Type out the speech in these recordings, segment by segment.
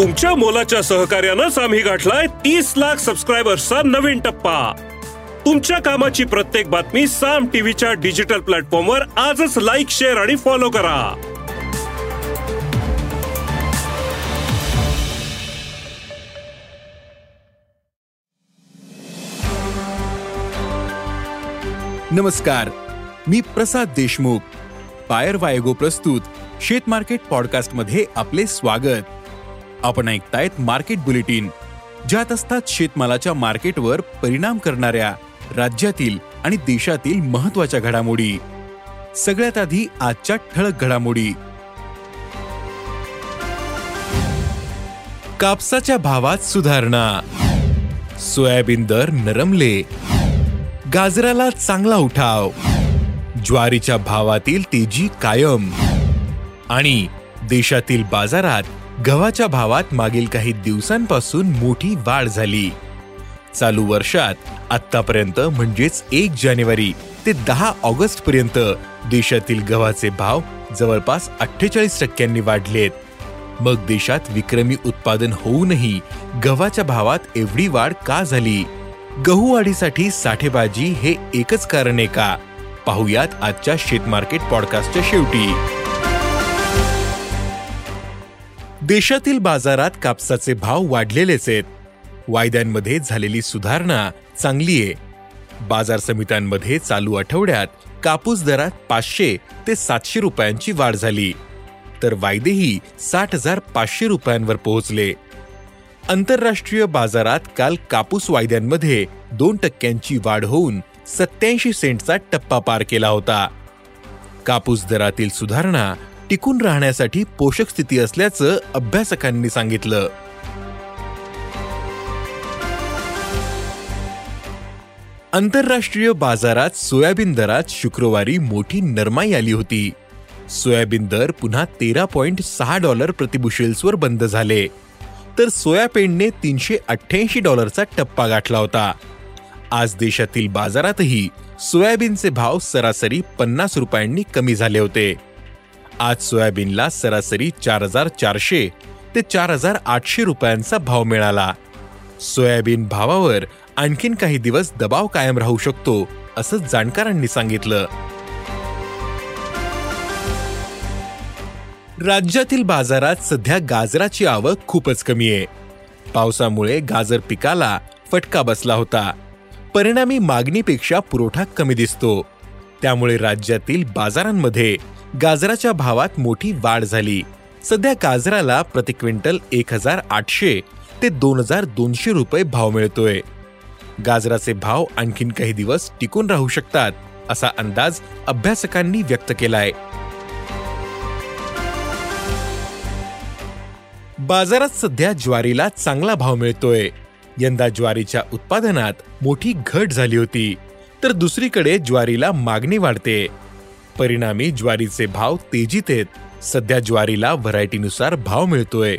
तुमच्या मोलाच्या सहकार्यानंच आम्ही गाठलाय तीस लाख सबस्क्रायबर्सचा नवीन टप्पा. तुमच्या कामाची प्रत्येक बातमी साम टीव्हीच्या डिजिटल प्लॅटफॉर्मवर आजच लाईक शेअर आणि फॉलो करा. नमस्कार. मी प्रसाद देशमुख. पायर वायगो प्रस्तुत. शेत मार्केट पॉडकास्टमध्ये आपले स्वागत. आपण ऐकतायत मार्केट बुलेटिन ज्यात असतात शेतमालाच्या मार्केटवर परिणाम करणाऱ्या राज्यातील आणि देशातील महत्त्वाच्या घडामोडी. सगळ्यात आधी आजच्या ठळक घडामोडी. कापसाच्या भावात सुधारणा. सोयाबीन दर नरमले. गाजराला चांगला उठाव. ज्वारीच्या भावातील तेजी कायम. आणि देशातील बाजारात गव्हाच्या भावात मागील काही दिवसांपासून मोठी वाढ झाली. चालू वर्षात आतापर्यंत म्हणजेच एक जानेवारी ते दहा ऑगस्ट पर्यंत देशातील गव्हाचे भाव जवळपास अठ्ठेचाळीस टक्क्यांनी वाढलेत. मग देशात विक्रमी उत्पादन होऊनही गव्हाच्या भावात एवढी वाढ का झाली? गहू वाढीसाठी साठेबाजी हे एकच कारण आहे का? पाहुयात आजच्या शेतमार्केट पॉडकास्टच्या शेवटी. देशातील बाजारात कापसाचे भाव वाढलेलेच आहेत. वायद्यांमध्ये झालेली सुधारणा चांगली आहे. बाजार समित्यांमध्ये चालू आठवड्यात कापूस दरात पाचशे ते सातशे रुपयांची वाढ झाली. तर वायदेही साठ हजार पाचशे रुपयांवर पोहोचले. आंतरराष्ट्रीय बाजारात काल कापूस वायद्यांमध्ये दोन टक्क्यांची वाढ होऊन सत्याऐंशी सेंटचा टप्पा पार केला होता. कापूस दरातील सुधारणा टिकून राहण्यासाठी पोषक स्थिती असल्याचं अभ्यासकांनी सांगितलं. आंतरराष्ट्रीय बाजारात सोयाबीन दरात शुक्रवारी मोठी नरमाई आली होती. सोयाबीन दर पुन्हा तेरा पॉइंट सहा डॉलर प्रतिबुशेल्सवर बंद झाले. तर सोयाबीनने तीनशे अठ्ठ्याऐंशी डॉलरचा टप्पा गाठला होता. आज देशातील बाजारातही सोयाबीनचे भाव सरासरी पन्नास रुपयांनी कमी झाले होते. आज सोयाबीनला सरासरी चार हजार चारशे ते चार हजार आठशे रुपयांचा भाव मिळाला. सोयाबीन भावावर आणखीन काही दिवस दबाव कायम राहू शकतो असं जाणकारांनी सांगितलं. राज्यातील बाजारात सध्या गाजराची आवक खूपच कमी आहे. पावसामुळे गाजर पिकाला फटका बसला होता. परिणामी मागणीपेक्षा पुरवठा कमी दिसतो. त्यामुळे राज्यातील बाजारांमध्ये गाजराच्या भावात मोठी वाढ झाली. सध्या गाजराला प्रति क्विंटल एक हजार आठशे ते दोन हजार दोनशे रुपये भाव मिळतोय. गाजराचे भाव आणखीन काही दिवस टिकून राहू शकतात असा अंदाज अभ्यासकांनी व्यक्त केलाय. बाजारात सध्या ज्वारीला चांगला भाव मिळतोय. यंदा ज्वारीच्या उत्पादनात मोठी घट झाली होती. तर दुसरीकडे ज्वारीला मागणी वाढते. परिणामी ज्वारीचे भाव तेजीत आहेत. सध्या ज्वारीला व्हरायटीनुसार भाव मिळतोय.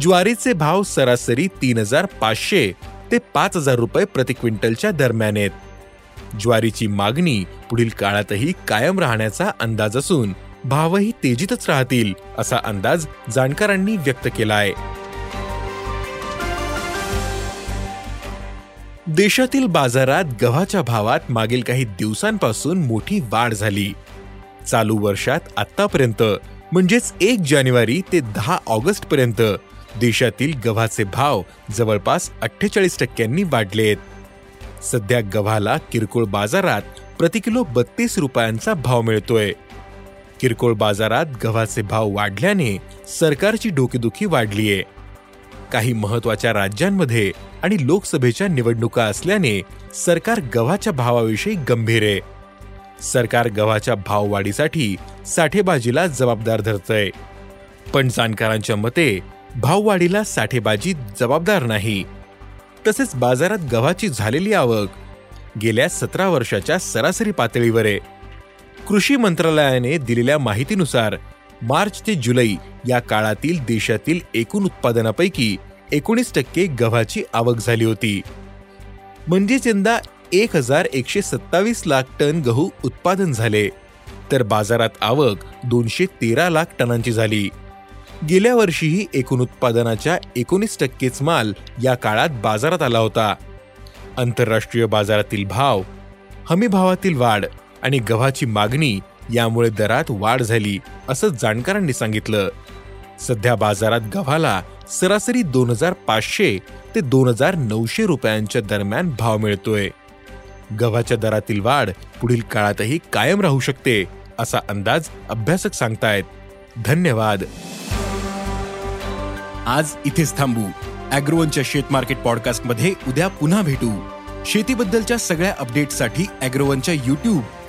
ज्वारीचे भाव सरासरी तीन हजार पाचशे ते पाच हजार रुपये प्रति क्विंटलच्या दरम्यान आहेत. ज्वारीची मागणी पुढील काळातही कायम राहण्याचा अंदाज असून भावही तेजीतच राहतील असा अंदाज जाणकारांनी व्यक्त केला आहे. देशातील बाजारात गव्हाच्या भावात मागील काही दिवसांपासून मोठी वाढ झाली. चालू वर्षात आतापर्यंत म्हणजेच एक जानेवारी ते दहा ऑगस्ट पर्यंत देशातील गव्हाचे भाव जवळपास अठ्ठेचाळीस टक्क्यांनी वाढलेत. सध्या गव्हाला किरकोळ बाजारात प्रति किलो बत्तीस रुपयांचा भाव मिळतोय. किरकोळ बाजारात गव्हाचे भाव वाढल्याने सरकारची डोकेदुखी वाढलीये. काही महत्त्वाच्या राज्यांमध्ये आणि लोकसभेच्या निवडणुका असल्याने सरकार गव्हाच्या भावाविषयी गंभीर आहे. सरकार गव्हाच्या भाववाढीसाठी साठेबाजीला जबाबदार धरतय. पण जाणकारांच्या मते भाववाढीला साठेबाजी जबाबदार नाही. तसेच बाजारात गव्हाची झालेली आवक गेल्या सतरा वर्षाच्या सरासरी पातळीवर आहे. कृषी मंत्रालयाने दिलेल्या माहितीनुसार मार्च ते जुलै या काळातील देशातील एकूण उत्पादनापैकी एकोणीस टक्के गव्हाची आवक झाली होती. म्हणजेच यंदा एक हजार एकशे सत्तावीस लाख टन गहू उत्पादन झाले. तर बाजारात आवक दोनशे तेरा लाख टनांची झाली. गेल्या वर्षीही एकूण उत्पादनाच्या एकोणीस टक्केच माल या काळात बाजारात आला होता. आंतरराष्ट्रीय बाजारातील भाव हमीभावातील वाढ आणि गव्हाची मागणी यामुळे दरात वाढ झाली असं जाणकारांनी सांगितलं. सध्या बाजारात गव्हाला सरासरी दोन हजार पाचशे ते दोन हजार नऊशे रुपयांच्या दरम्यान भाव मिळतोय. गव्हाच्या दरातील वाढ पुढील काळातही कायम राहू शकते असा अंदाज अभ्यासक सांगतायत. धन्यवाद. आज इथेच थांबू. अॅग्रोवनच्या शेत मार्केट पॉडकास्टमध्ये उद्या पुन्हा भेटू. शेतीबद्दलच्या सगळ्या अपडेटसाठी अॅग्रोवनच्या युट्यूब